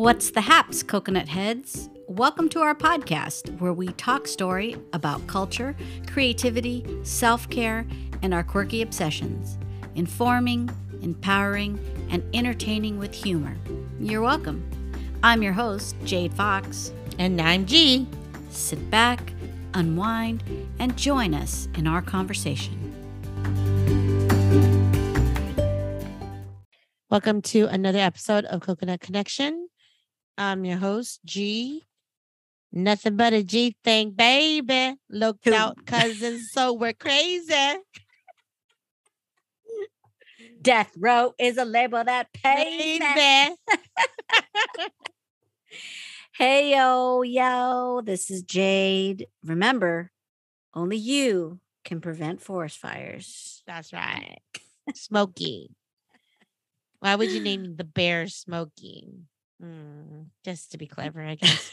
What's the haps, coconut heads? Welcome to our podcast where we talk story about culture, creativity, self care, and our quirky obsessions, informing, empowering, and entertaining with humor. You're welcome. I'm your host, Jade Fox. And I'm G. Sit back, unwind, and join us in our conversation. Welcome to another episode of Coconut Connection. I'm your host, G. Nothing but a G thing, baby. Look Who? out, cousins. So we're crazy. Death Row is a label that pays. me. Baby. Hey, yo, yo, this is Jade. Remember, only you can prevent forest fires. That's right. Smokey. Why would you name the bear Smokey? Hmm, just to be clever, I guess.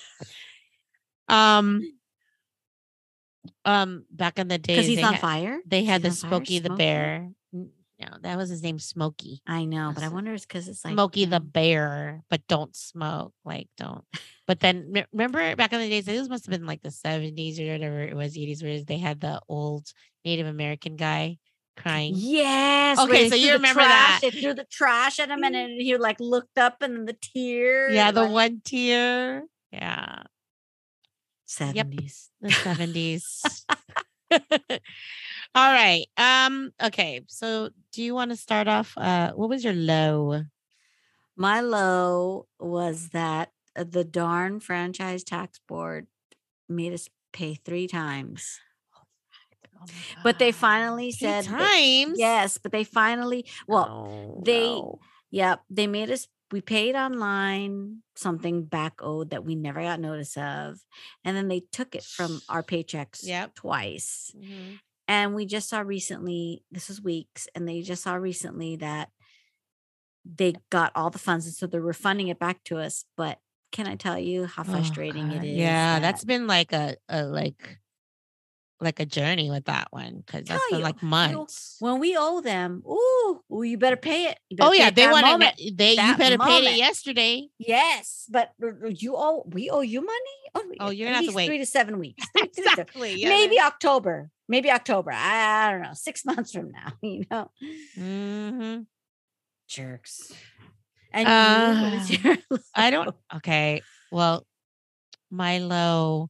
um, um, back in the days, Because he's on had- fire? They had the He's fire? Smokey the Smokey? Bear. No, that was his name, Smokey. I know, but I wonder it's because it's like Smokey the Bear, but don't smoke. Like, don't. But then remember back in the days, this must have been like the 70s or whatever it was, 80s, where they had the old Native American guy crying. Yes. Okay, so you remember trash, that. They threw the trash at him and then he like looked up and then the tear. Yeah, the like, one tear. Yeah, 70s. the 70s. All right. Um, okay. So do you want to start off? Uh, what was your low? My low was that uh, the darn franchise tax board made us pay three times. But they finally Three said that- yes, but they finally well, Oh, they- no. Yep, they made us. We paid online something back owed that we never got notice of, and then they took it from our paychecks Yep. twice. Mhm. And we just saw recently. This was weeks, and they just saw recently that they got all the funds, and so they're refunding it back to us. But can I tell you how Oh, frustrating it God. is? Yeah, that- that's been like a, a like like a journey with that one because that's been you, like you months. when we owe them. Ooh, ooh, you better pay it. Better Oh pay yeah, it they want moment. that- they you better moment. it yesterday. Yes, but r- r- you owe we owe you money. Oh, Oh, you're gonna have to wait. three to seven weeks. Three- three to seven- exactly. Yeah, Maybe October. Maybe October. I, don't know. Six months from now. You know, hmm jerks. And you, Uh, your I don't. Okay. Well, my low,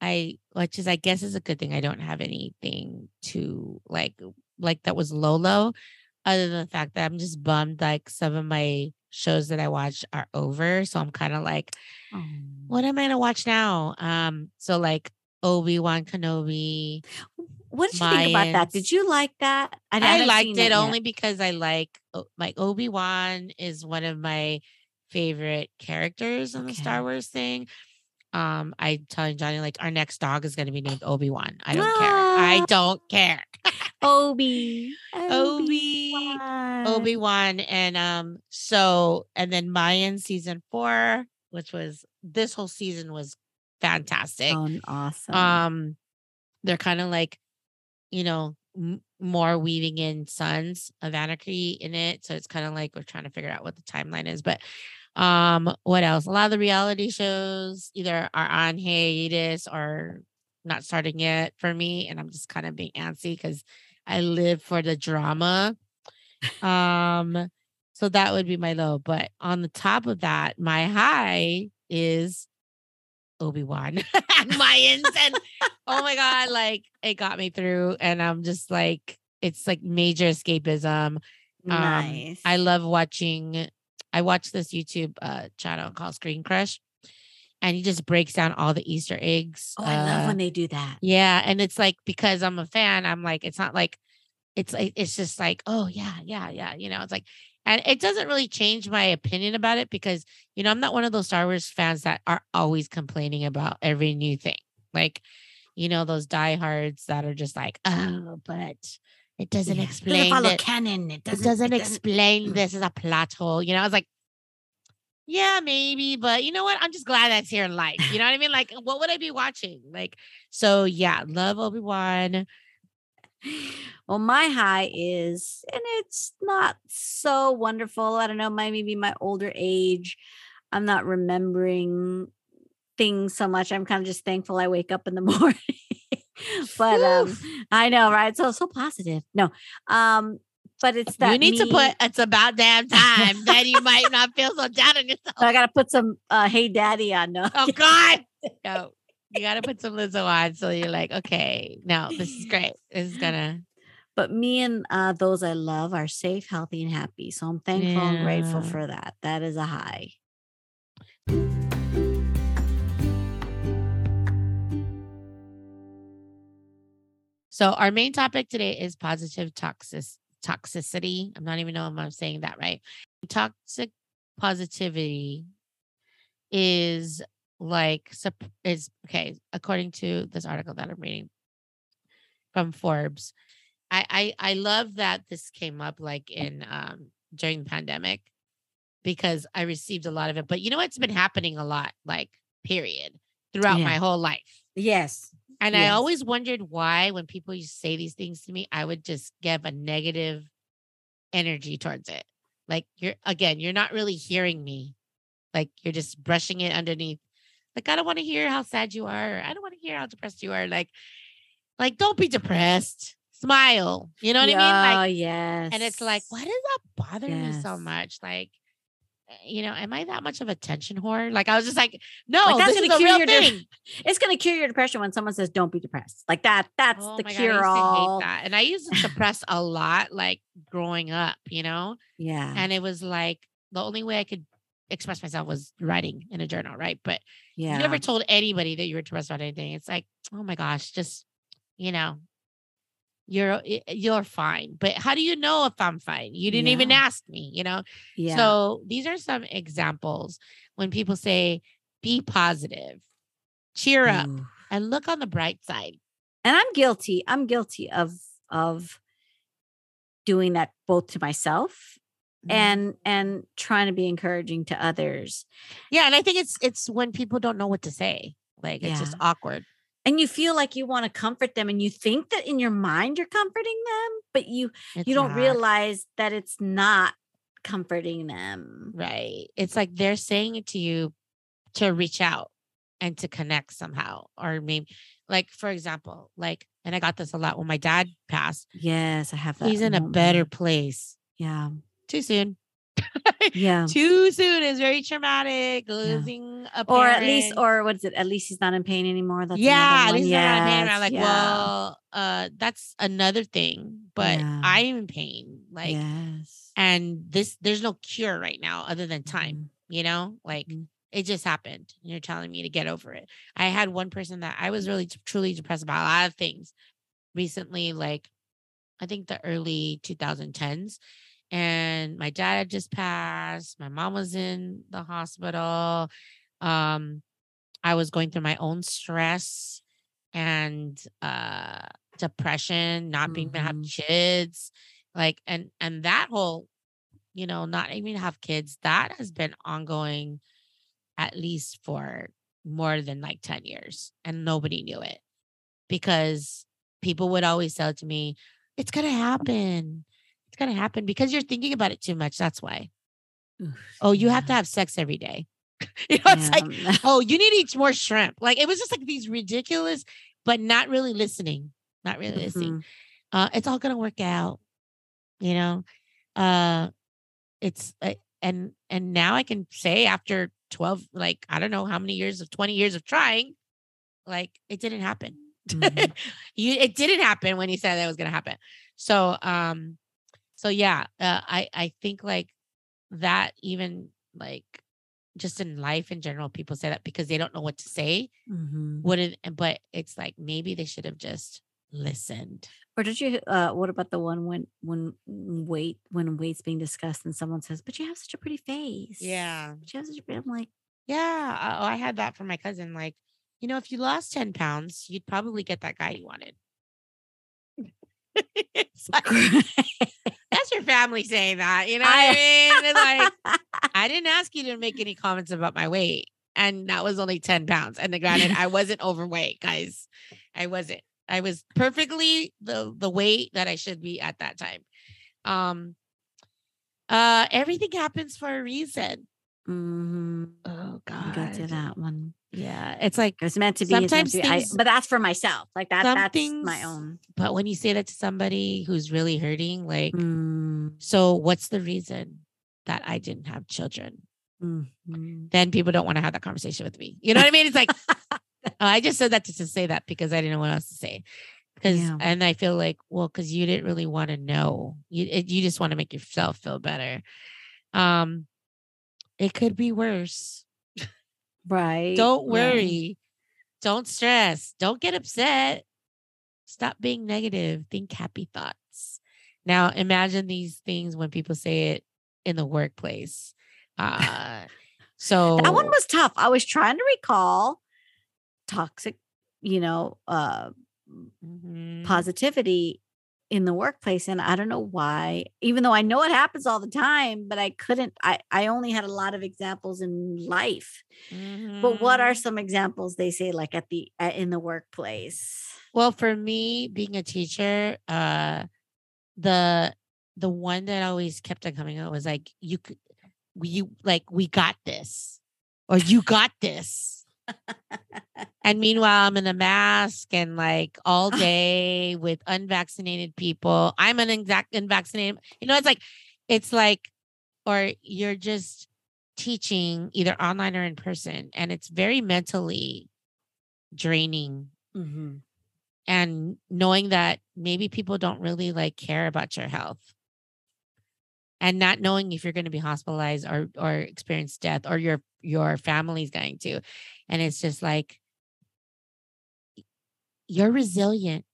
I which is I guess is a good thing. I don't have anything to like like that was low low, other than the fact that I'm just bummed. Like some of my shows that I watch are over, so I'm kind of like, Oh. what am I gonna watch now? Um, so like Obi Wan Kenobi. What did you think about that? Did you like that? I haven't liked it yet. only because I like like Obi Wan is one of my favorite characters in the Star Wars thing. Um, I telling Johnny like our next dog is going to be named Obi Wan. I don't care. I Ah. don't care. Obi. Obi. Obi-Wan. Obi Wan and um so and then Mayan season four, which was this whole season was fantastic. Oh, awesome. um they're kind of like you know m- more weaving in sons of anarchy in it so it's kind of like we're trying to figure out what the timeline is but um what else a lot of the reality shows either are on hiatus or not starting yet for me and i'm just kind of being antsy because i live for the drama um so that would be my low but on the top of that my high is Obi-Wan Mayans and oh my god like it got me through and I'm just like it's like major escapism. Um, nice. I love watching I watch this YouTube uh channel called Screen Crush and he just breaks down all the Easter eggs. Oh, I love uh, when they do that. yeah, and it's like because I'm a fan, I'm like, it's not like it's like it's just like, oh yeah, yeah, yeah. You know, it's like and it doesn't really change my opinion about it because you know, I'm not one of those Star Wars fans that are always complaining about every new thing. Like, you know, those diehards that are just like, oh, but it doesn't Yeah. explain follow it. canon. It It doesn't, doesn't, it doesn't- explain Mm. this as a plot hole. You know, I was like, yeah, maybe, but you know what? I'm just glad that's here in life. You know what I mean? Like, what would I be watching? Like, so yeah, love Obi Wan. Well, my high is, and it's not so wonderful. I don't know, might maybe my older age. I'm not remembering things so much. I'm kind of just thankful I wake up in the morning. but um I know, right? So so positive. No. Um but it's that you need to put it's about damn time. then you might not feel so down on yourself. I gotta put some uh hey daddy on no. Oh God. No. You gotta put some Lizzo on so you're like, okay, no, this is great. This is gonna But me and uh those I love are safe, healthy, and happy. So I'm thankful and grateful for that. That is a high. So our main topic today is positive toxic toxicity. I'm not even know if I'm saying that right. Toxic positivity is like is okay according to this article that I'm reading from Forbes. I I, I love that this came up like in um during the pandemic because I received a lot of it. But you know what's been happening a lot, like period, throughout my whole life. Yes. And I always wondered why, when people used to say these things to me, I would just give a negative energy towards it. Like you're again, you're not really hearing me. Like you're just brushing it underneath. Like I don't want to hear how sad you are. Or, I don't want to hear how depressed you are. Like, like don't be depressed. Smile. You know what I mean? Like, Oh, yes. and it's like, why does that bother me so much? Like, you know, am I that much of a attention whore? Like, I was just like, no, Like, that's gonna cure real your de- thing. It's gonna cure your depression when someone says don't be depressed. Like that, that's Oh the God, cure to all. hate that. And I used to suppress a lot, like growing up, you know? Yeah. And it was like the only way I could express myself was writing in a journal, right? But yeah. you never told anybody that you were depressed about anything. It's like, oh my gosh, just, you know, you're you're fine. But how do you know if I'm fine? You didn't even ask me, you know? yeah. So these are some examples when people say, be positive, cheer up, Ooh. and look on the bright side. and i'm guilty i'm guilty of of doing that both to myself Mm-hmm. and and trying to be encouraging to others Yeah, and I think it's it's when people don't know what to say. Like it's just awkward. And you feel like you want to comfort them and you think that in your mind you're comforting them but you It's you don't not, realize that it's not comforting them right. It's like they're saying it to you to reach out and to connect somehow. Or maybe like for example, like and I got this a lot when my dad passed. yes i have that He's in a better place. yeah Too soon. yeah Too soon is very traumatic. Losing a pain or at least or what is it at least he's not in pain anymore that's yeah, at least they're not in pain. I'm like, yeah. well, uh, that's another thing. But Yeah. I'm in pain. Like yes and this there's no cure right now other than time Mhm. you know like Mhm. it just happened and you're telling me to get over it i had one person that i was really truly depressed about a lot of things recently like i think the early 2010s and my dad had just passed my mom was in the hospital um i was going through my own stress and uh depression not being able to have Mhm. kids like and and that whole you know not even have kids that has been ongoing at least for more than like 10 years and nobody knew it because people would always tell it to me it's gonna happen it's gonna happen because you're thinking about it too much that's why. Oof, oh you have to have sex every day. You know it's like oh you need to eat more shrimp. Like it was just like these ridiculous but not really listening not really listening. Mhm. uh it's all gonna work out you know? Uh it's uh, and and now i can say after 12 like i don't know how many years of 20 years of trying like it didn't happen. Mhm. you it didn't happen when you said that was gonna happen. So um so yeah uh, i i think like that even like just in life in general people say that because they don't know what to say Mhm. wouldn't but it's like maybe they should have just listened Or did you? Uh, what about the one when when weight when weight's being discussed and someone says, "But you have such a pretty face." Yeah. But you have such a pretty. I'm like, Yeah. I- Oh, I had that from my cousin. Like, you know, if you lost 10 pounds, you'd probably get that guy you wanted. Like, that's your family saying that. You know what I, mean? Like, I didn't ask you to make any comments about my weight. And that was only 10 pounds. And granted, I wasn't overweight, guys. I wasn't. I was perfectly the the weight that I should be at that time. Um uh everything happens for a reason. Mm-hmm. Oh I got to God. that one. Yeah. It's like, It's meant to be. Sometimes to be. I- but that's for myself. Like that. That's my own. but when you say that to somebody who's really hurting, like, Mm, so what's the reason that I didn't have children? mhm. Then people don't want to have that conversation with me. You know what I mean? It's like, oh, I just said that to, to say that because I didn't know what else to say. Because, Yeah. and I feel like, well, because you didn't really want to know. You, it, you just want to make yourself feel better. Um, it could be worse. Right. Don't right. worry. Don't stress. Don't get upset. Stop being negative. Think happy thoughts. Now, imagine these things when people say it in the workplace. Uh, so That one was tough. I was trying to recall toxic, you know, uh, Mhm. positivity in the workplace and i don't know why even though i know it happens all the time but i couldn't i i only had a lot of examples in life but what are Mhm. some examples they say like at the at, in the workplace Well, for me, being a teacher, uh, the the one that always kept on coming out was like, you could, you like, we got this, or you got this. And meanwhile, I'm in a mask and like all day with unvaccinated people. I'm an exact unvaccinated. You know, it's like, it's like, or you're just teaching either online or in person, and it's very mentally draining mm-hmm. and knowing that maybe people don't really like care about your health and not knowing if you're going to be hospitalized or or experience death or your your family's going to and it's just like you're resilient.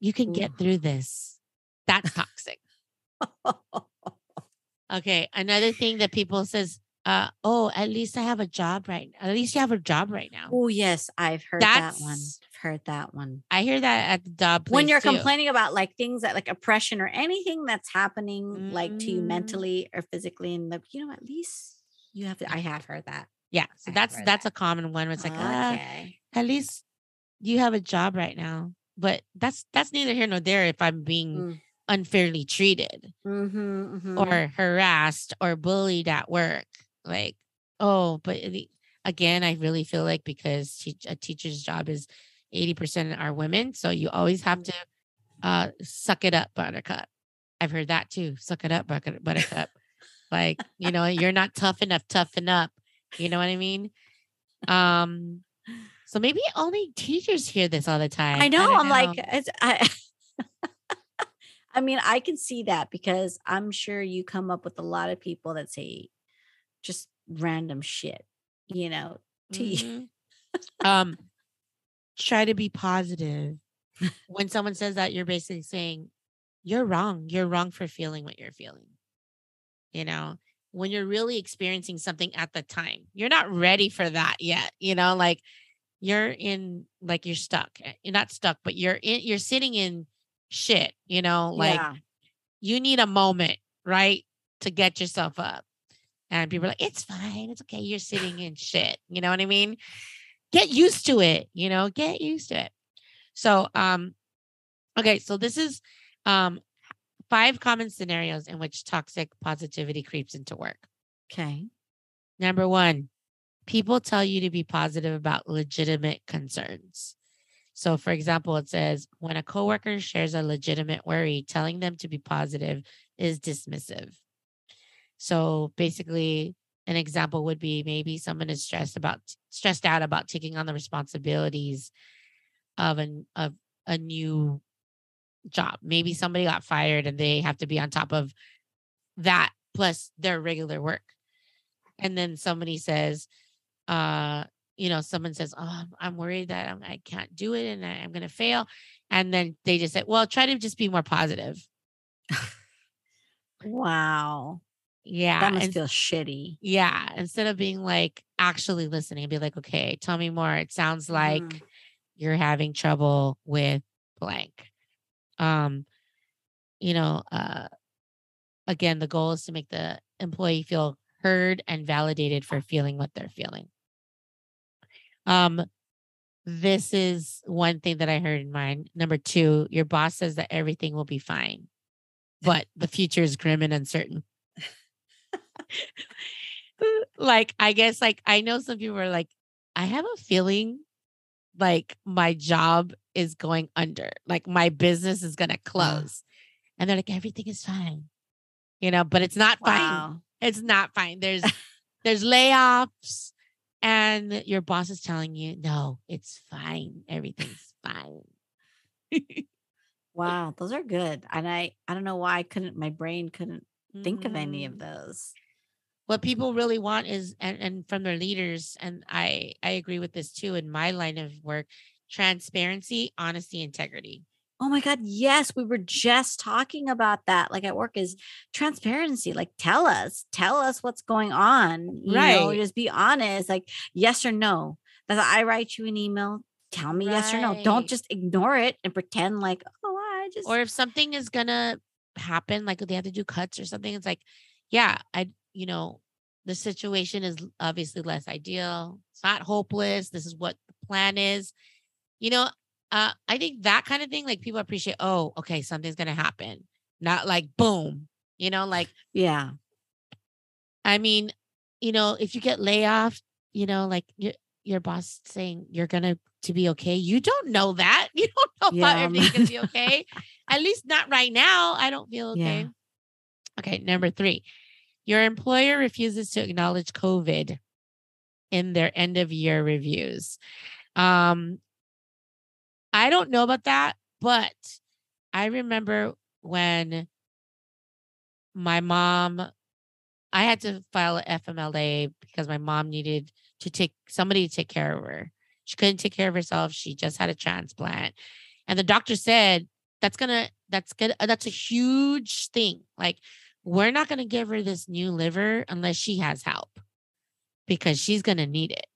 You can get through this. That's toxic. Okay another thing that people says uh oh at least i have a job right at least you have a job right now. Oh yes i've heard that one. That's- heard that one i hear that at the job when you're too. complaining about like things that like oppression or anything that's happening like to you Mhm. mentally or physically and the you know at least you have to i have heard that Yeah, so have that's that's that. a common one. It's like, ah, okay at least you have a job right now. But that's that's neither here nor there. If I'm being Mm. unfairly treated mm-hmm, mm-hmm. or harassed or bullied at work, like, oh, but the- again, I really feel like because teach, a teacher's job is eighty percent are women, so you always have Mm. to uh suck it up, Buttercup. I've heard that too. Suck it up, Buttercup. like you know, you're not tough enough. Toughen up. You know what I mean? Um, so maybe only teachers hear this all the time. I know. don't I'm like, it's, I, I mean, I can see that because I'm sure you come up with a lot of people that say just random shit, you know, to you. Mhm. um, try to be positive. when someone says that, you're basically saying you're wrong. You're wrong for feeling what you're feeling. You know, when you're really experiencing something at the time, you're not ready for that yet. You know, like you're in, like you're stuck. Eh, You're not stuck, but you're in. You're sitting in shit. You know, like yeah. you need a moment, right, to get yourself up. And people are like, it's fine. It's okay. You're sitting in shit. You know what I mean? Get used to it, you know, get used to it. So, um, okay, so this is um five common scenarios in which toxic positivity creeps into work. Okay. Number one, people tell you to be positive about legitimate concerns. So, for example, it says when a coworker shares a legitimate worry, telling them to be positive is dismissive. So, basically, an example would be maybe someone is stressed about stressed out about taking on the responsibilities of an of a new job. Maybe somebody got fired and they have to be on top of that plus their regular work and then somebody says uh you know someone says oh i'm, worried that I'm, i can't do it and I, i'm going to fail and then they just say well try to just be more positive Wow. Yeah that must and- feel shitty. yeah instead of being like actually listening and be like okay tell me more it sounds like Mhm. you're having trouble with blank um you know uh again the goal is to make the employee feel heard and validated for feeling what they're feeling um this is one thing that i heard in mind number two your boss says that everything will be fine but the future is grim and uncertain like I guess like I know some people are like, I have a feeling like my job is going under, like my business is gonna close. And they're like, everything is fine. You know, but it's not fine. It's not fine. There's there's layoffs and your boss is telling you, no, it's fine. Everything's fine. Wow. Those are good. And I I don't know why I couldn't my brain couldn't think of any of Mhm. those. What people really want is and, and from their leaders and i i agree with this too in my line of work transparency honesty integrity Oh my God. Yes. We were just talking about that. Like at work is transparency. Like tell us, tell us what's going on. You know, Right. just be honest. Like yes or no. That's I write you an email. Tell me yes or no. Don't just ignore it and pretend like, oh, I just or if something is gonna happen like they have to do cuts or something it's like yeah i you know the situation is obviously less ideal it's not hopeless this is what the plan is you know uh i think that kind of thing like people appreciate oh okay something's gonna happen not like boom you know like yeah. I mean, you know, if you get layoff, you know, like your your boss saying you're gonna to be okay, you don't know that. You don't know Yeah. if everything's gonna be okay. At least not right now. I don't feel Yeah. okay. Okay, number three, your employer refuses to acknowledge COVID in their end of year reviews. Um, I don't know about that, but I remember when my mom I had to file a FMLA because my mom needed to take somebody to take care of her. She couldn't take care of herself. She just had a transplant. And the doctor said, that's gonna, that's gonna, that's a huge thing. Like, we're not gonna give her this new liver unless she has help because she's gonna need it.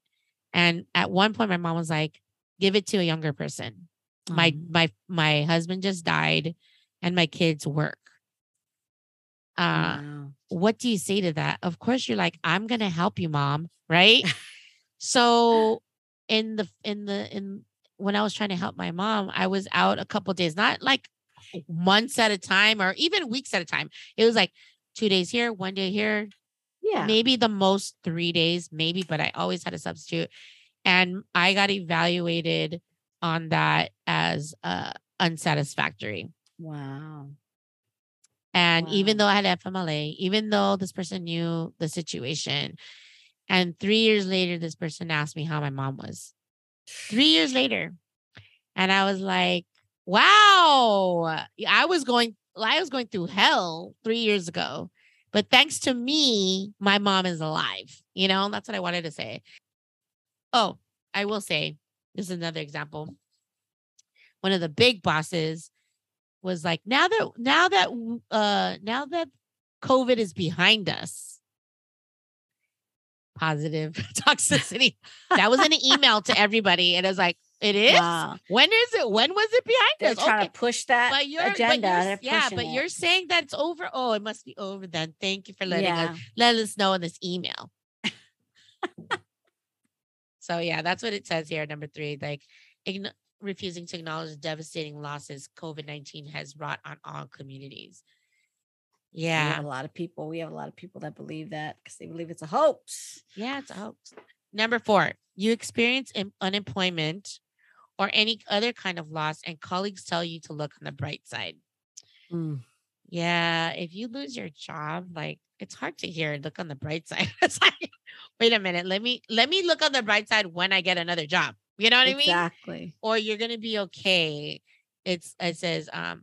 And at one point, my mom was like, give it to a younger person. My Um, my my husband just died and my kids work. Uh wow. what do you say to that? Of course, you're like, I'm gonna help you, mom, right? so in the in the in when I was trying to help my mom, I was out a couple days, not like months at a time or even weeks at a time. It was like two days here, one day here, Yeah. maybe the most three days, maybe, but I always had a substitute. And I got evaluated on that as uh, unsatisfactory. Wow. And even though I had FMLA, even though this person knew the situation, and three years later, this person asked me how my mom was. Three years later. And I was like, wow, I was going, I was going through hell three years ago. But thanks to me, my mom is alive. You know, that's what I wanted to say. Oh, I will say, this is another example. One of the big bosses was like, now that now that uh now that COVID is behind us, positive toxicity. that was an email to everybody, and I was like, it is. Wow. When is it? When was it behind They're us? trying Okay. to push that But you're, but agenda. you're- yeah, but it. you're saying that it's over. Oh, it must be over then. Thank you for letting yeah. us let us know in this email. so yeah, that's what it says here. Number three, like ign- refusing to acknowledge the devastating losses COVID nineteen has wrought on all communities. We Yeah, have a lot of people. We have a lot of people that believe that because they believe it's a hoax. yeah, it's a hoax. Number four, you experience em- unemployment or any other kind of loss, and colleagues tell you to look on the bright side. Mm. Yeah, if you lose your job, like it's hard to hear look on the bright side. It's like, wait a minute, let me let me look on the bright side when I get another job. You know what I mean? Exactly. Or you're gonna be okay. It's it says um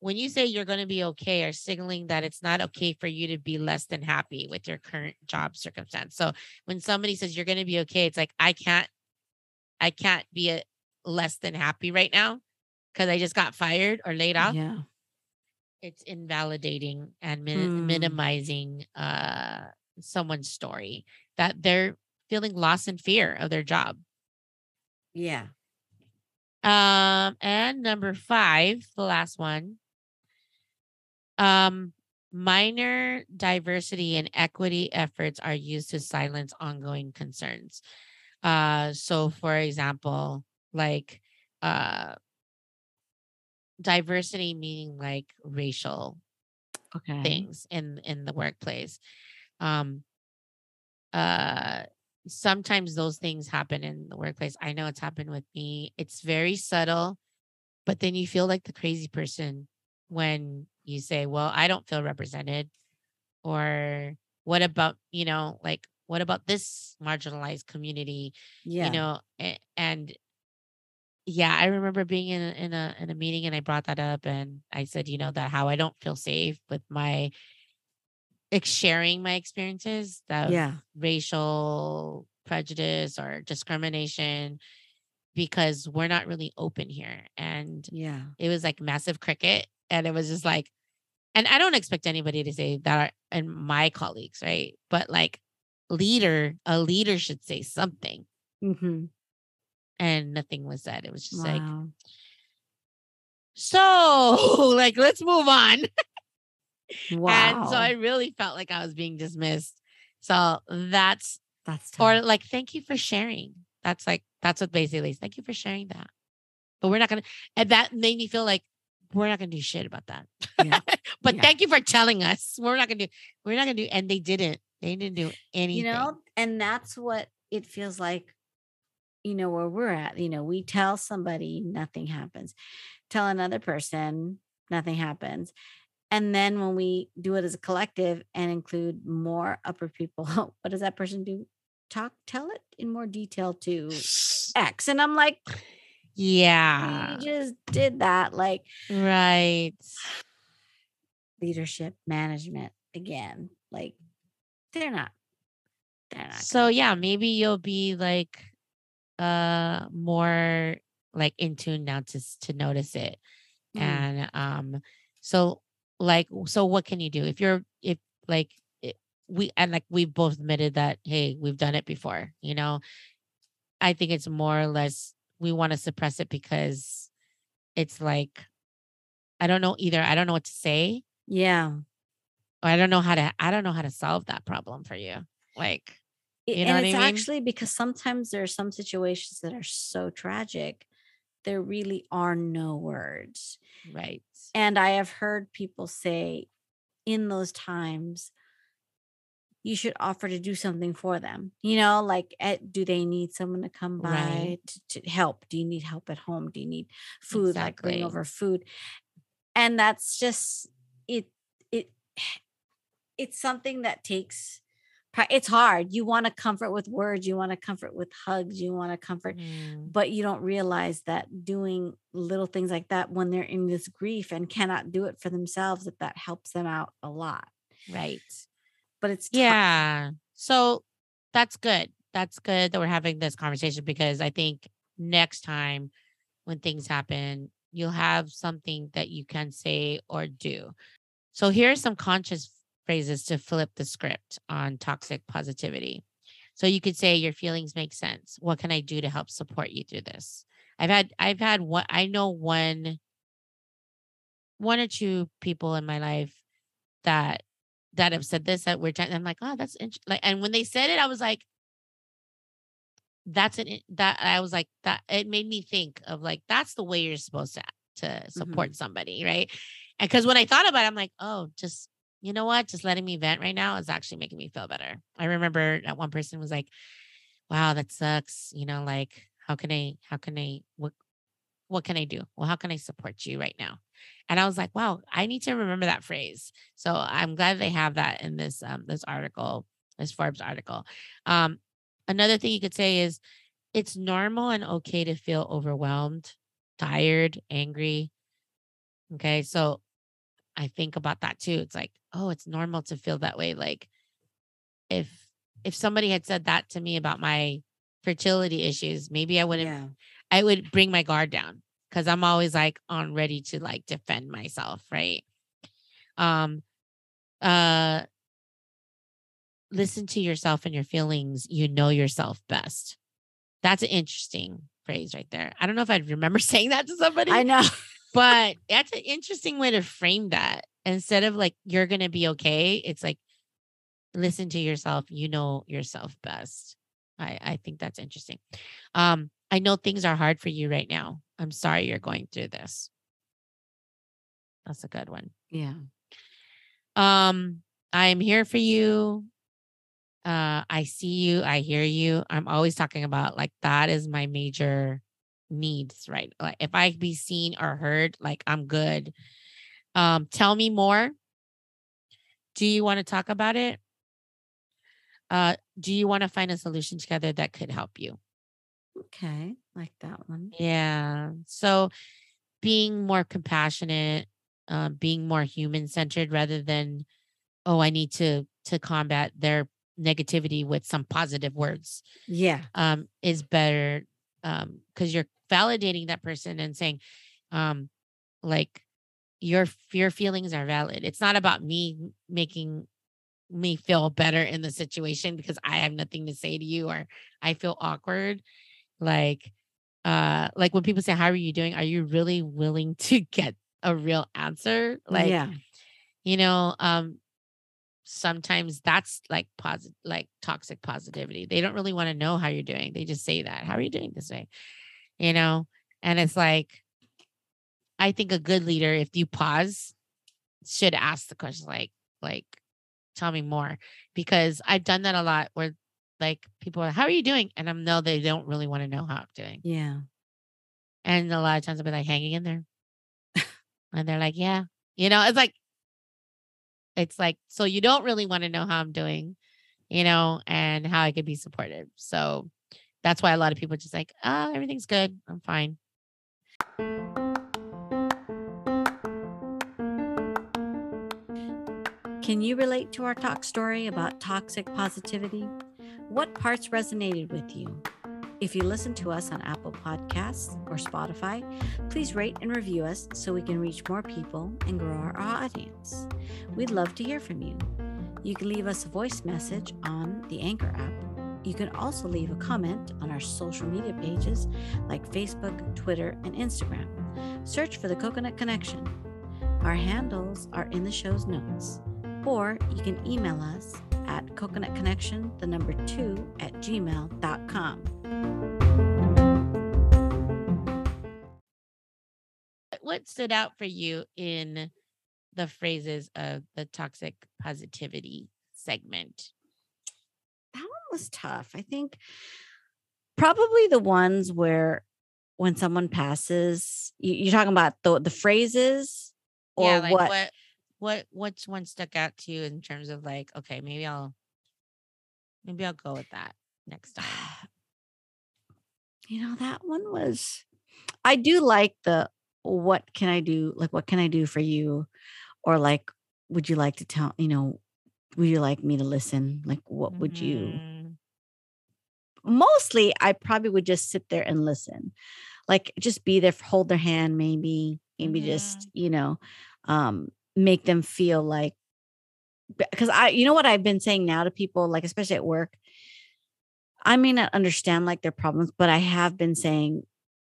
when you say you're gonna be okay, are signaling that it's not okay for you to be less than happy with your current job circumstance. So when somebody says you're gonna be okay, it's like I can't I can't be a, less than happy right now because I just got fired or laid off Yeah. it's invalidating and min- Hmm. minimizing uh someone's story that they're feeling loss and fear of their job Yeah. um and number five the last one um minor diversity and equity efforts are used to silence ongoing concerns uh so for example like uh diversity meaning like racial Okay. things in in the workplace um uh sometimes those things happen in the workplace. I know it's happened with me. It's very subtle, but then you feel like the crazy person when you say, Well, I don't feel represented. Or what about, you know, like, what about this marginalized community? Yeah. You know, and yeah, I remember being in a, in a in a meeting and I brought that up and I said, you know, that how I don't feel safe with my sharing my experiences that yeah. racial prejudice or discrimination because we're not really open here. And yeah, it was like massive cricket. And it was just like, and I don't expect anybody to say that and my colleagues, right? But like leader, a leader should say something. Mm-hmm. And nothing was said. It was just wow. like, so like, let's move on. Wow. And so I really felt like I was being dismissed. So that's that's tough. or like thank you for sharing. That's like that's what basically is. Thank you for sharing that. But we're not gonna and that made me feel like we're not gonna do shit about that. Yeah. but yeah. thank you for telling us. We're not gonna do we're not gonna do and they didn't. They didn't do anything. You know, and that's what it feels like, you know, where we're at. You know, we tell somebody nothing happens. Tell another person nothing happens and then when we do it as a collective and include more upper people, what does that person do? Talk, tell it in more detail to X. And I'm like, yeah, we just did that. Like, right. Leadership, management again. Like, they're not. They're not. So, yeah, maybe you'll be like, uh, more like in tune now to to notice it mm. and um so like so what can you do if you're if like it, we and like we've both admitted that hey we've done it before you know i think it's more or less we want to suppress it because it's like i don't know either i don't know what to say yeah i don't know how to i don't know how to solve that problem for you like you know and it's I mean? actually because sometimes there are some situations that are so tragic there really are no words. Right. And I have heard people say in those times, you should offer to do something for them. You know, like at, eh, do they need someone to come by right. to, to, help? Do you need help at home? Do you need food? Exactly. Like bring over food. And that's just it it it's something that takes it's hard. You want to comfort with words, you want to comfort with hugs, you want to comfort, mm. but you don't realize that doing little things like that when they're in this grief and cannot do it for themselves, that that helps them out a lot. Right. But it's tough. yeah. So that's good. That's good that we're having this conversation because I think next time when things happen, you'll have something that you can say or do. So here's some conscious phrases to flip the script on toxic positivity. So you could say your feelings make sense. What can I do to help support you through this? I've had I've had one I know one one or two people in my life that that have said this that we're trying. I'm like, oh, that's interesting. Like, and when they said it, I was like, that's an that I was like that. It made me think of like that's the way you're supposed to to support mm-hmm. somebody, right? And because when I thought about it, I'm like, oh, just you know what? Just letting me vent right now is actually making me feel better. I remember that one person was like, wow, that sucks. You know, like, how can I, how can I, what, what can I do? Well, how can I support you right now? And I was like, wow, I need to remember that phrase. So I'm glad they have that in this, um, this article, this Forbes article. Um, another thing you could say is it's normal and okay to feel overwhelmed, tired, angry. Okay. So I think about that too. It's like, oh, it's normal to feel that way. Like if if somebody had said that to me about my fertility issues, maybe I wouldn't yeah. I would bring my guard down because I'm always like on ready to like defend myself, right? Um uh listen to yourself and your feelings. You know yourself best. That's an interesting phrase right there. I don't know if I'd remember saying that to somebody. I know. but that's an interesting way to frame that. Instead of like, you're going to be okay, it's like, listen to yourself. You know yourself best. I, I think that's interesting. Um, I know things are hard for you right now. I'm sorry you're going through this. That's a good one. Yeah. Um, I am here for you. uh I see you, I hear you. I'm always talking about like that is my major needs, right? Like if I be seen or heard, like I'm good. Um, tell me more. Do you want to talk about it? Uh, do you want to find a solution together that could help you? Okay, like that one. Yeah. So being more compassionate, um, being more human centered rather than, oh, I need to to combat their negativity with some positive words Yeah. um, is better um because you're validating that person and saying um like your your feelings are valid. It's not about me making me feel better in the situation because i have nothing to say to you or i feel awkward. Like uh like when people say how are you doing? Are you really willing to get a real answer? Like yeah. you know um sometimes that's like positive like toxic positivity. They don't really want to know how you're doing. They just say that how are you doing this way? You know? And it's like i think a good leader if you pause should ask the question like like tell me more because i've done that a lot where like people are how are you doing? And i'm no they don't really want to know how i'm doing. Yeah. and a lot of times i'll be like hanging in there. And they're like yeah you know it's like it's like so you don't really want to know how i'm doing you know and how i could be supportive. So that's why a lot of people are just like oh everything's good. I'm fine Can you relate to our talk story about toxic positivity? What parts resonated with you? If you listen to us on Apple Podcasts or Spotify, please rate and review us so we can reach more people and grow our audience. We'd love to hear from you. You can leave us a voice message on the Anchor app. You can also leave a comment on our social media pages like Facebook, Twitter, and Instagram. Search for the Coconut Connection. Our handles are in the show's notes, or you can email us at coconutconnection, the number two, at gmail.com. what stood out for you in the phrases of the toxic positivity segment That one was tough. I think probably the ones where when someone passes, you, you're talking about the, the phrases or yeah like what? what what what's one stuck out to you in terms of like okay maybe i'll maybe i'll go with that next time. You know that one was i do like the what can i do like what can i do for you? or like would you like to tell you know would you like me to listen? Like what would you Mhm. mostly i probably would just sit there and listen. Like just be there hold their hand maybe maybe just you know um make them feel like because i you know what i've been saying now to people like especially at work? I may not understand like their problems but i have been saying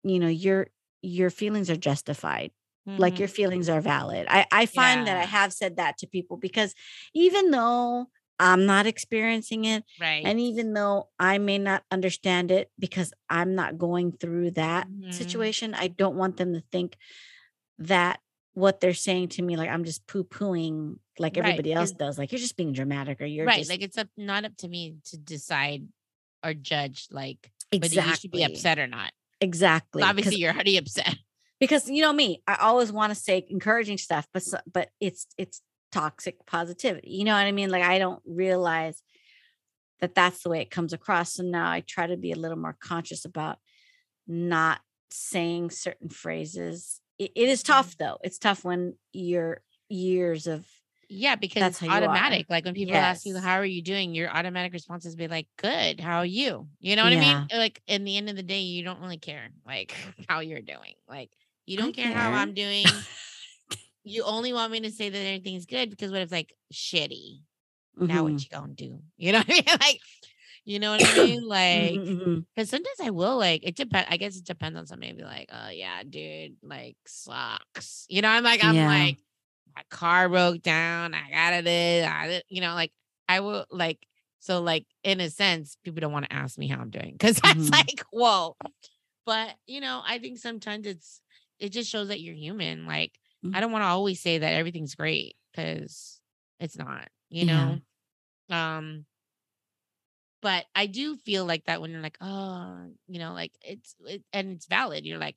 you know your your feelings are justified. Like Mhm. your feelings are valid. I i find that i have said that to people because even though i'm not experiencing it right. and even though I may not understand it because I'm not going through that Mhm. situation, I don't want them to think that what they're saying to me, like I'm just poo pooing like Right, everybody else does. Like you're just being dramatic or you're right just like it's up not up to me to decide or judge like whether you should be upset or not exactly obviously you're already upset because you know me, I always want to say encouraging stuff, but but it's it's toxic positivity. You know what I mean? Like I don't realize that that's the way it comes across. So now I try to be a little more conscious about not saying certain phrases. It, it is tough though. It's tough when you're years of Yeah, because That's it's automatic. Like when people ask you, "How are you doing?" Your automatic response is be like, "Good. How are you?" You know what I mean? Like in the end of the day, you don't really care like how you're doing. Like you don't care how. I'm doing. you only want me to say that everything's good because what if like shitty? Now Mhm. what you gonna do? You know what I mean? Like, you know what I mean? Like, Mhm, mhm. because sometimes I will like it depends. I guess it depends on somebody. Be like, oh yeah, dude, like sucks. You know, I'm like, I'm Yeah. like, my car broke down. I got it. I you know, like I will like so like in a sense, people don't want to ask me how I'm doing because that's Mhm. like whoa. But you know, I think sometimes it's it just shows that you're human. Like I Mhm. don't want to always say that everything's great because it's not. You Yeah. know, um but I do feel like that when you're like, oh, you know, like it's it, and it's valid. You're like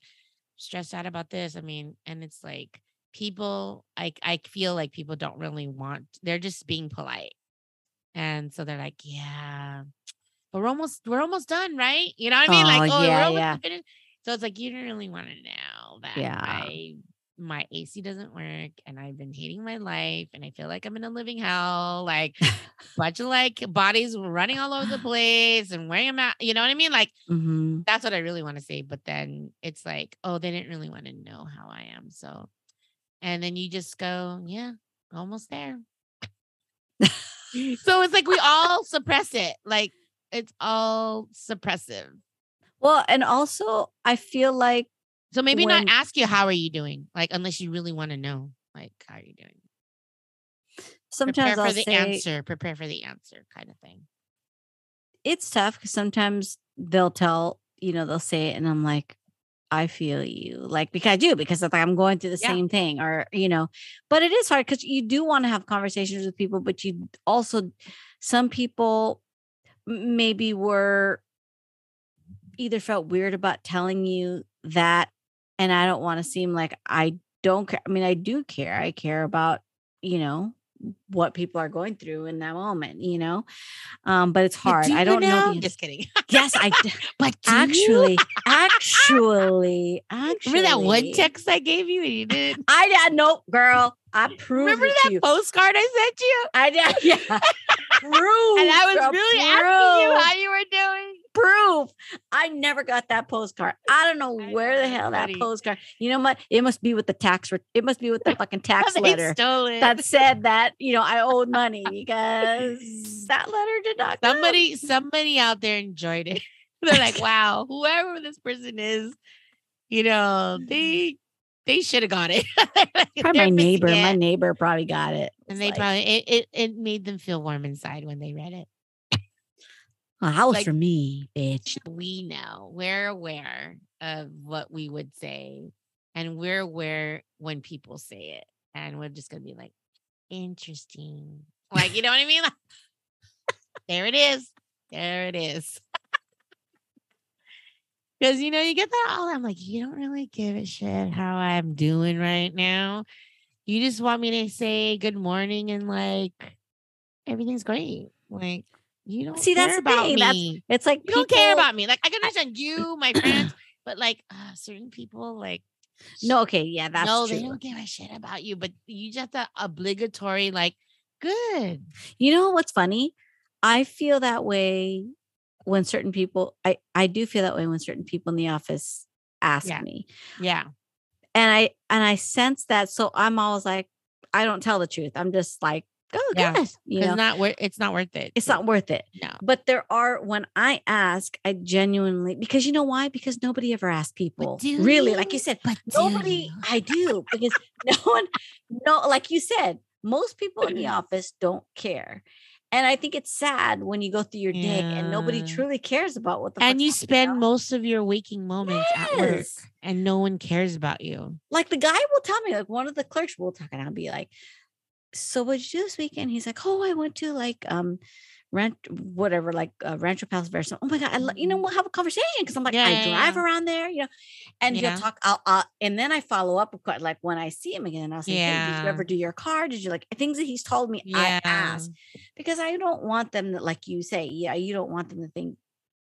stressed out about this. I mean, and it's like people I I feel like people don't really want they're just being polite. And so they're like, yeah, but we're almost we're almost done, right? You know what I mean? like, Oh, oh, yeah, we're yeah. finished. So it's like you don't really want to know that Yeah. My AC doesn't work and I've been hating my life and I feel like I'm in a living hell. Like bunch of like bodies running all over the place and wearing a mask. You know what I mean? Like Mhm. that's what I really want to say. But then it's like, oh, they didn't really want to know how I am. So, and then you just go, yeah, almost there. so it's like we all suppress it. Like it's all suppressive. Well, and also I feel like So maybe When- not ask you, how are you doing? Like, unless you really want to know, like, how are you doing? sometimes Prepare I'll for the say answer. Prepare for the answer kind of thing. it's tough because sometimes they'll tell, you know, they'll say it and I'm like, I feel you. Like because I do, because like I'm going through the Yeah. same thing, or you know, but it is hard because you do want to have conversations with people, but you also some people maybe were either felt weird about telling you that, and I don't want to seem like I don't care. I mean, I do care. I care about, you know, what people are going through in that moment, you know. Um, but it's hard. I do don't know. now? the Just kidding. yes, I but actually, actually, actually. remember that one text I gave you and you did. I did. Nope, girl. I proved Remember that you. postcard I sent you? I did. Yeah. proof. And I was girl, really asking you how you were doing. Proof. I never got that postcard. I don't know I where know, the hell that postcard. You know what? It must be with the tax. Re- it must be with the fucking tax letter it. that said that you know I owed money because that letter did not. come. somebody somebody out there enjoyed it. They're like, wow, whoever this person is, you know, mm. they they should have got it. Probably my neighbor. My neighbor probably got it. and they like, probably it, it it made them feel warm inside when they read it. "Oh, that was like- for me, bitch. We know we're aware of what we would say, and we're aware when people say it, and we're just gonna be like, interesting, like you know what I mean? Like, there it is, there it is. Because you know, you get that all. I'm like, you don't really give a shit how I'm doing right now. You just want me to say good morning and like everything's great. Like you don't See, that's about thing, that's- me. It's like you don't care about me. Like I can understand you, my friends, but like uh, certain people, like No, okay, yeah, that's no, true. they don't give a shit about you. But you just the obligatory, like, good. You know what's funny? I feel that way when certain people I I do feel that way when certain people in the office ask Yeah. me. Yeah, And I and I sense that so I'm always like I don't tell the truth. I'm just like, "Oh, Yeah, good." You it's not worth. It's not worth it. it's not worth it. No. But there are when I ask, I genuinely because you know why? Because nobody ever asks people. do Really, you? like you said, But nobody you? I do because no one no like you said, most people in the mm. office don't care. And I think it's sad when you go through your day and nobody truly cares about what the and you spend now. most of your waking moments at work, and no one cares about you. like the guy will tell me, like one of the clerks will talk, and I'll be like, "So what did you do this weekend?" He's like, "Oh, I went to like um, rent whatever, like uh, Rancho Palos Verdes." Oh my god, I lo- you know Mhm. we'll have a conversation because I'm like Yeah, I yeah, drive yeah. around there, you know, and Yeah. he'll talk. I'll, I'll and then I follow up with like when I see him again, I'll say, "Hey, did you ever do your car? Did you like things that he's told me?" I ask because I don't want them to, like you say, yeah, you don't want them to think.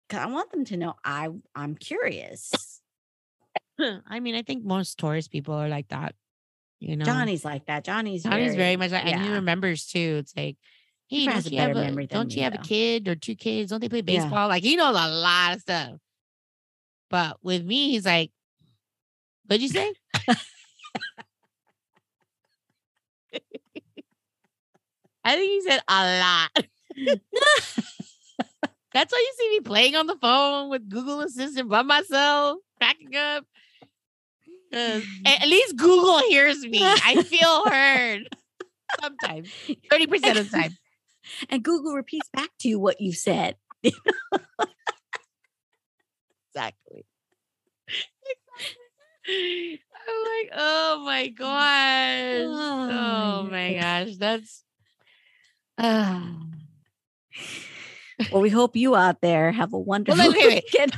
Cause I want them to know I I'm curious. I mean, I think most Taurus people are like that. You know, Johnny's like that. Johnny's Johnny's very, much like, and he remembers too. It's like, hey, has don't a you have a, don't you me, have a kid or two kids? Don't they play Yeah. baseball? Like he knows a lot of stuff. But with me, he's like, what'd you say? I think he said a lot. That's why you see me playing on the phone with Google Assistant by myself, cracking up. At least Google hears me. I feel heard. Sometimes. 30% of the time. and Google repeats back to you what you said. Exactly. I'm like, oh my gosh. Oh, Oh, my gosh. That's uh, Well, we hope you out there have a wonderful wait, wait, wait. weekend.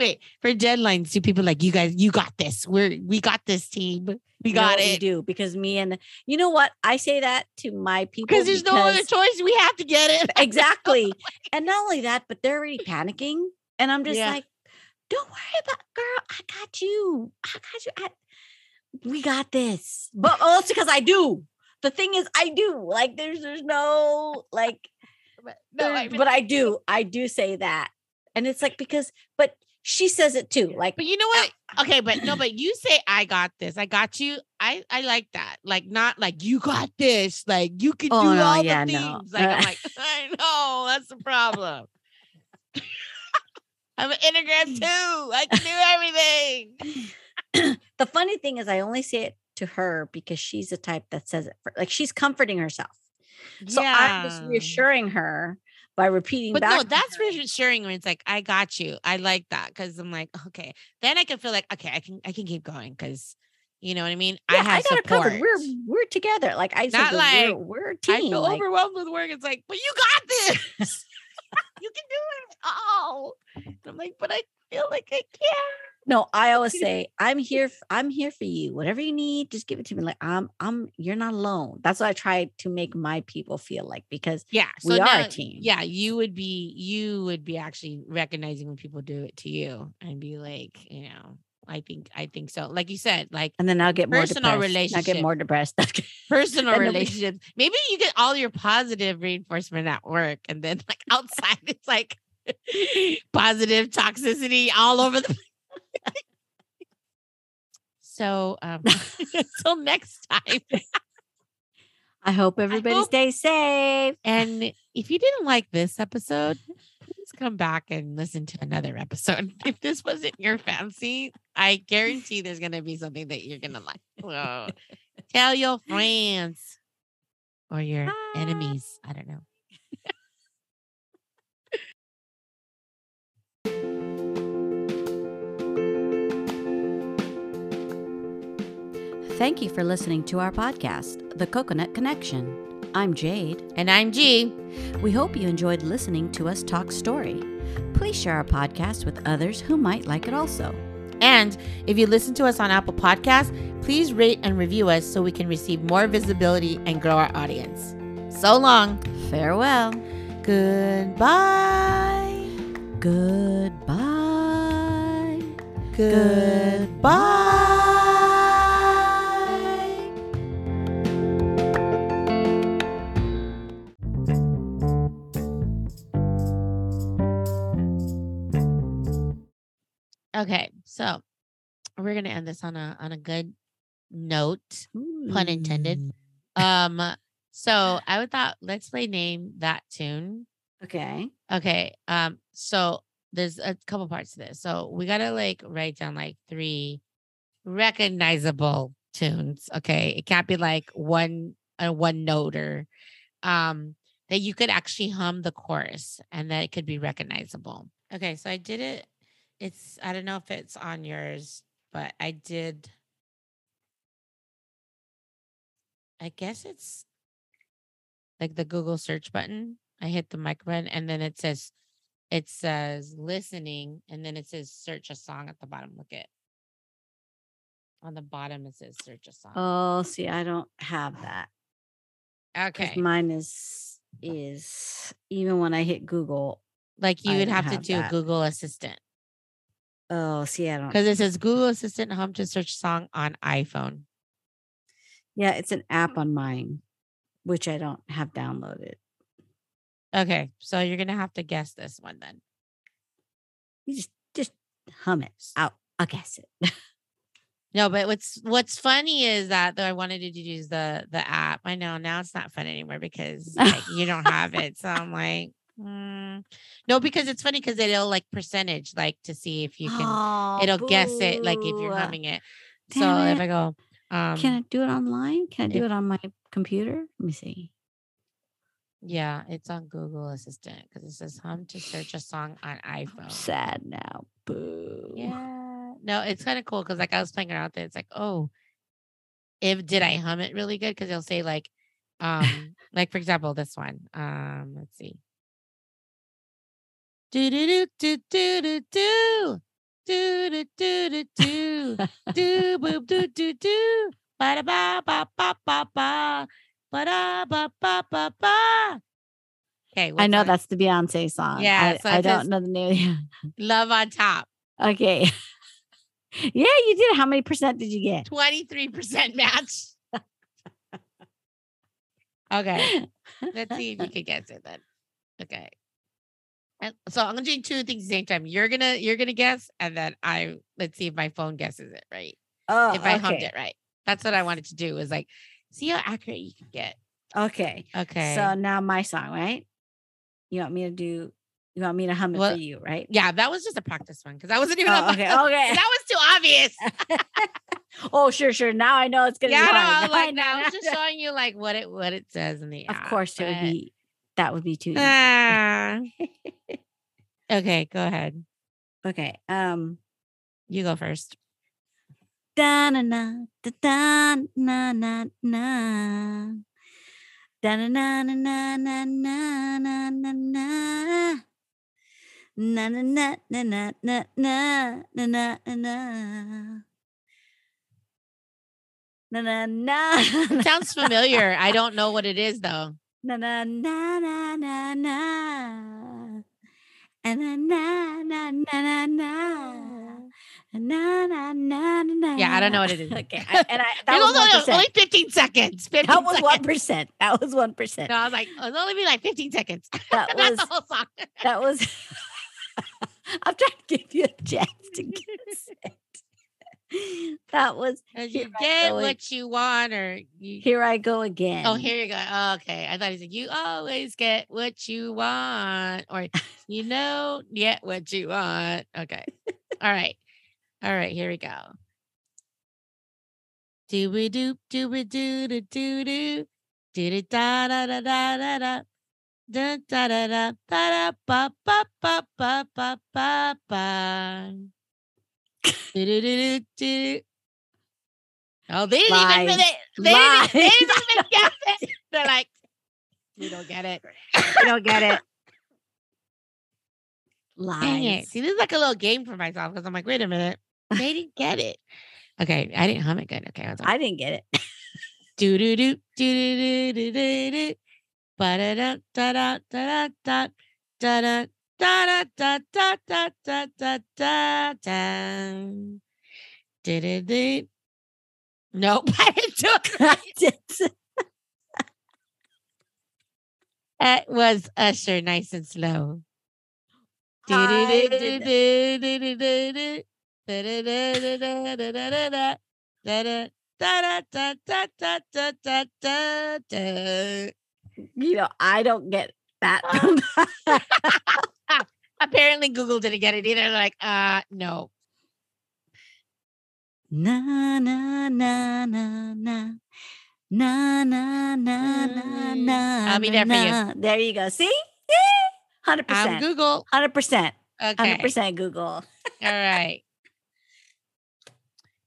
Wait, for deadlines, do people like you guys? You got this. We're we got this team. We got We it. do because me and you know what I say that to my people Because there's no other choice. We have to get it. exactly. and not only that, but they're already panicking, and I'm just Yeah. like, "Don't worry about, girl. I got you. I got you. I, we got this." But also because I do. The thing is, I do. Like, there's, there's no like, But, no, I but I do. I do say that, and it's like because, but she says it too. Like, But you know uh what? Okay, but no, but you say I got this. I got you. I I like that. Like not like you got this. Like you can Oh, do no, all yeah, the no. things. Like I'm like I know that's the problem. I'm an Enneagram too. I can do everything. the funny thing is, I only say it to her because she's the type that says it. For, like, she's comforting herself. So I'm just reassuring her by repeating But back. no, that's reassuring when it's like I got you. I like that because I'm like okay. Then I can feel like okay, I can I can keep going because you know what I mean. I Yeah, have got her support. covered. We're we're together. Like I said, Not we're, like, we're a I team. I feel like- overwhelmed with work. It's like, but you got this. you can do it. Oh, I'm like, but I feel like I can't. no, I always say I'm here. I'm here for you. Whatever you need, just give it to me. Like I'm. I'm. You're not alone. That's what I try to make my people feel like because Yeah, we are a team. Yeah, you would be. You would be actually recognizing when people do it to you and be like, you know, I think, I think so. Like you said, like And then I'll get more Personal depressed. I'll get more depressed. personal And then we- relationships. Maybe you get all your positive reinforcement at work, and then like outside, it's like positive toxicity all over the place. so, um, until next time. I hope everybody hope- stays safe. And if you didn't like this episode, please come back and listen to another episode. If this wasn't your fancy, I guarantee there's going to be something that you're going to like. Tell your friends or your enemies. I don't know. Thank you for listening to our podcast, The Coconut Connection. I'm Jade. And I'm G. We hope you enjoyed listening to us talk story. Please share our podcast with others who might like it also. And if you listen to us on Apple Podcasts, please rate and review us so we can receive more visibility and grow our audience. So long. Farewell. Goodbye. Goodbye. Goodbye. Okay, so we're gonna end this on a on a good note. Pun intended. Um, so I would thought let's play name that tune. Okay. Okay. Um, so there's a couple parts to this. So we gotta like write down like three recognizable tunes. Okay. It can't be like one a one noter. Um, that you could actually hum the chorus and that it could be recognizable. Okay, so I did it. It's I don't know if it's on yours, but I did. I guess it's like the Google search button. I hit the mic button and then it says it says listening and then it says search a song at the bottom. Look at on the bottom it says search a song. Oh, see, I don't have that. okay. Mine is is even when I hit Google. Like you I would don't have to have do that. Google Assistant. Oh, see, I don't. Because it says Google Assistant Home to search song on iPhone. Yeah, it's an app on mine, which I don't have downloaded. Okay, so you're gonna have to guess this one then. You just just hum it out. I'll guess it. No, but what's what's funny is that though I wanted to use the the app. I know now it's not fun anymore because like, you don't have it. So I'm like, mm. no, because it's funny because it'll like percentage like to see if you can. Oh, it'll guess it like if you're boo. humming it. So Damn if. I go, um, Can I do it online? Can I do if- it on my computer? Let me see. Yeah, it's on Google Assistant because it says hum to search a song on I'm iPhone. sad now. Boo. Yeah. No, it's kind of cool because like I was playing around it. It's like, oh, if did I hum it really good? Because it'll say like, um, like for example, this one. Um, let's see. Do do do do do do do do do do do do boop do do do ba da ba ba ba ba ba ba da ba ba ba ba. Okay, I know that's the Beyonce song. Yeah, I, so I don't know the name. love on top. okay. yeah, you did. How many percent did you get? Twenty three percent match. Okay. Let's see if you can guess it then. Okay. And so I'm gonna do two things at the same time. You're gonna you're gonna guess, and then I let's see if my phone guesses it right. Oh, if I hummed okay. it right. That's what I wanted to do. Was like see how accurate you can get. Okay. Okay. So now my song, right? You want me to do? You want me to hum it Well, for you, right? yeah, that was just a practice one because I wasn't even. Oh, on my- okay. Okay. that was too obvious. oh, sure, sure. Now I know it's gonna yeah, be no, hard. like Now now I I was just showing you like what it what it says in the Of app, course, it would be. That would be too. easy. Ah. okay, go ahead. okay. Um. You go first. Da na na da da na na na. Da na na na na na na na na na. Na na na na na na na na na na na. Na na na Sounds familiar. I don't know what it is though. na na na na na na na na na na na. Na na na na. Yeah, I don't know what it is. Okay, I, and I that It was was only, only 15 seconds. 15 That was one seconds. percent. That was one percent. No, I was like, oh, it's only be like 15 seconds. That was the whole song. that was. I'm trying to give you a chance to guess it. That was As you get ag- what you want, or you. here I go again. Oh, here you go. Oh, okay. I thought he said, you always get what you want, or you know, get what you want. Okay. All right. All right. Here we go. Do we do, do we do, do, do, do, do, da, da, da, da, da, da. Da da da da da da ba ba ba ba ba ba ba. Do, do, do, do, do. Oh, they didn't even Lies. they, they, didn't, they Lies. didn't even guess it. They're like, we don't get it. You don't get it. Lies. Dang it. See, this is like a little game for myself because I'm like, wait a minute. They didn't get it. Okay, I didn't hum it good. Okay, I was I didn't get it. do do do do do do do do ba da da da da da da da da da da da da da da da da da do do do. Nope, I didn't do it. It was Usher, nice and slow. You know, I don't get that. Apparently, Google didn't get it either. They're like, uh, no. Na na na na na. Na na na na na. I'll be there for you. There you go. See, hundred percent. Google. Hundred percent. Okay. Hundred percent. Google. All right.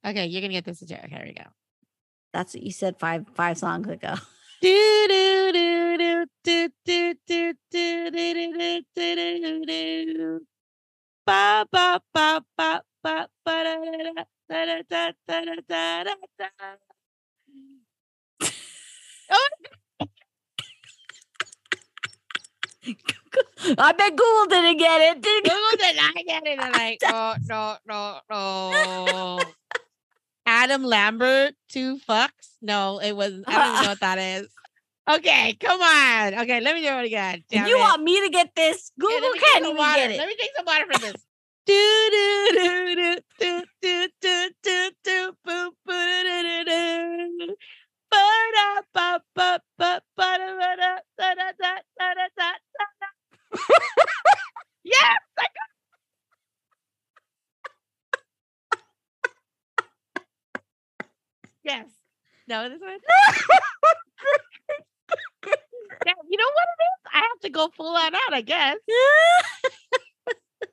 Okay, you're gonna get this. Here Here we go. That's what you said five five songs ago. Do do do do do do do do do do do. Ba ba ba ba ba ba da da da da da da da da da da. I bet Google didn't get it. Did Google did not get it. I'm like, oh, no, no, no, no. Adam Lambert, two fucks. No, it was. I don't know what that is. Okay, come on. Okay, let me do it again. Damn you it. want me to get this? Google let me take can't some even water. get it. Let me take some water for this. Do do do do do do do do do boo boo do do do do. Ba da Yes. No, this one. Yeah, you know what it is? I have to go full on out, I guess.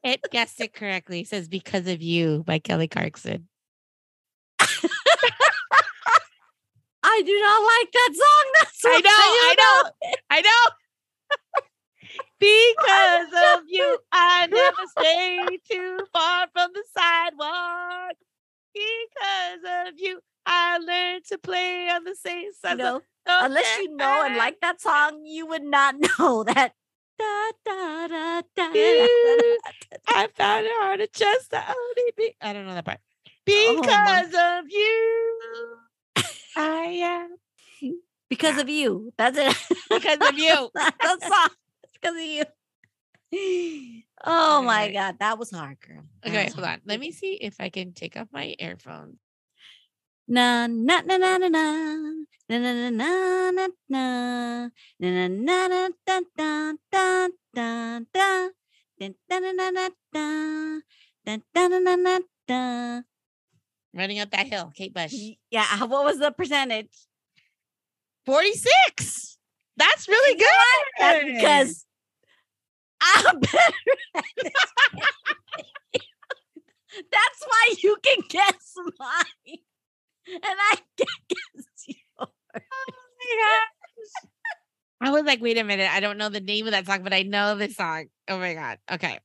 It guessed it correctly. It says "Because of You" by Kelly Clarkson. I do not like that song. That's I know, I know, I know. because of you, I never stray too far from the sidewalk. Because of you, I learned to play on the same side. know, unless you know and like that song, you would not know that. Da, da, da, I found it hard to trust the only be. I don't know that part. Oh, Because of you, I am. because of you. That's it. Because of you. That's the song. Because of you. Oh my god, that was hard, girl. That Okay, hold hard. on. Let me see if I can take off my earphones. Na na na na na na na na na na na na na na na na da da da da da da da na na na da da da na na na da. Running up that hill, Kate Bush. Yeah, what was the percentage? 46. That's really good. That's because I'm better. That's why you can guess mine, and I can guess yours. Oh I was like, wait a minute. I don't know the name of that song, but I know this song. Oh my God. Okay.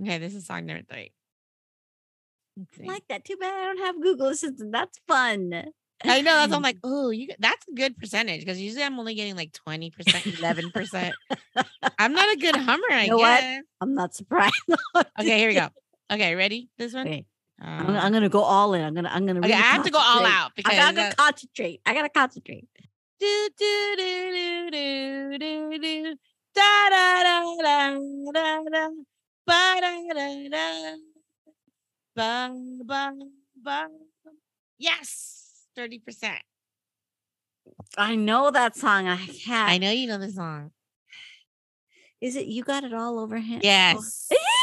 Okay, this is song number three. Let's like that. Too bad I don't have Google Assistant. That's fun. I know that's I'm like, oh, you that's a good percentage because usually I'm only getting like 20%, 11%. I'm not a good hummer, I know what? guess. I'm not surprised. Okay, here we go. Okay, ready? This one? Okay, Um, gonna- I'm gonna go all in. I'm gonna. I'm gonna. okay, I have to go all out because I gotta uh, go concentrate. I gotta concentrate. do, do, do, do, do, do, do. Da, da, da, da, da, da. Ba, da, da, da. Ba, ba, ba. Yes, 30%. I know that song. I have. I know you know the song. Is it you got it all over him? Yes.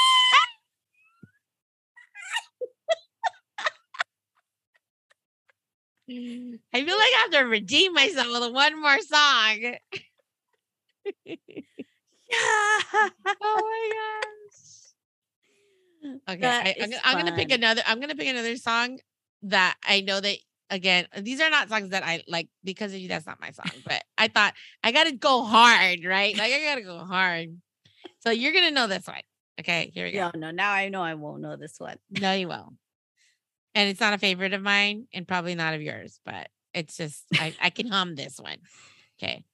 I feel like I have to redeem myself with one more song. yeah. Oh my gosh. Okay, That I, I'm, gonna, I'm gonna pick another. I'm gonna pick another song that I know that again. These are not songs that I like because of you. That's not my song. But I thought I gotta go hard, right? Like I gotta go hard. So you're gonna know this one. Okay, here we go. No, No. Now I know I won't know this one. No, you won't. And it's not a favorite of mine, and probably not of yours. But it's just I, I can hum this one. Okay.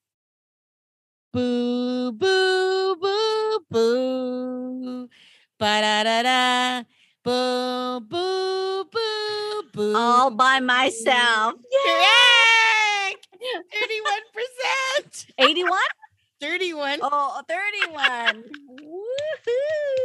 Boo boo boo boo. Ba da da da. Boo boo boo boo. All by myself. Correct. Thirty-one percent. 81? Thirty-one. Oh, 31. Woohoo.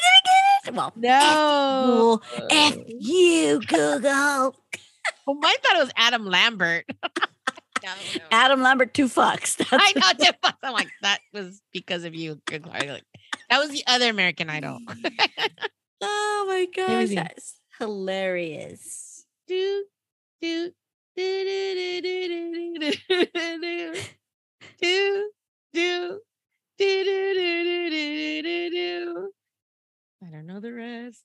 Well, no. Google, F you, Google. Oh, mine thought it was Adam Lambert. no, no. Adam Lambert, two fucks. That's I know. Jeff Fox. I'm like, that was because of you. Good Like, That was the other American Idol. Oh my gosh, that's hilarious. do, do, do, do, do, do, do, do, do, do, do, do, do, do, do, do, do, do. I don't know the rest.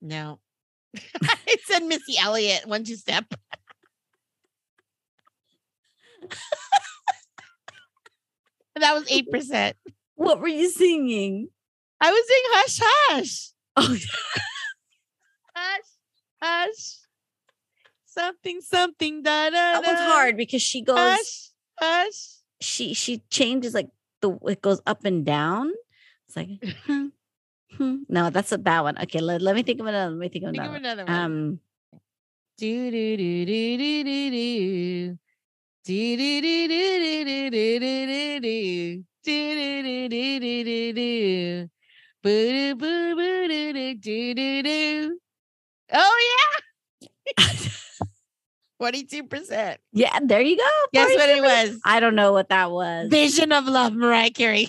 No. it said Missy Elliott, one two step. that was eight percent. What were you singing? I was saying hush hush. Oh, Hush hush. Something something da da. that da. hard because she goes. Hush hush. She she changes like the it goes up and down. It's like hmm, no, that's a bad one. Okay, let, let me think of another. Let me think of Think of another. another one. Um, Do do do do do do do. Do do do do do do do do do do. Do do do do do do. Boo boo boo do do do do do. Oh yeah. Twenty-two percent. yeah, there you go. Guess what it 42%. was? I don't know what that was. Vision of Love, Mariah Carey.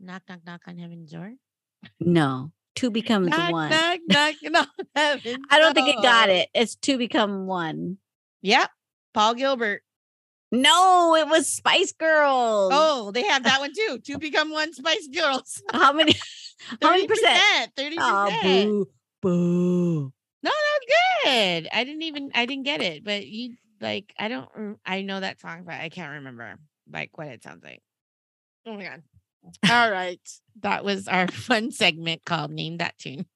Knock, knock, knock on heaven's door. No, two becomes Knock, one. knock, knock, knock I don't think it got it. It's two become one. Yep. Paul Gilbert. No, it was Spice Girls. Oh, they have that one too. Two become one Spice Girls. how many? How many percent? 30%. Oh, ah, boo, boo. No, that's good. I didn't even I didn't get it, but you like I don't I know that song, but I can't remember like what it sounds like. Oh my god. All right. That was our fun segment called Name That Tune.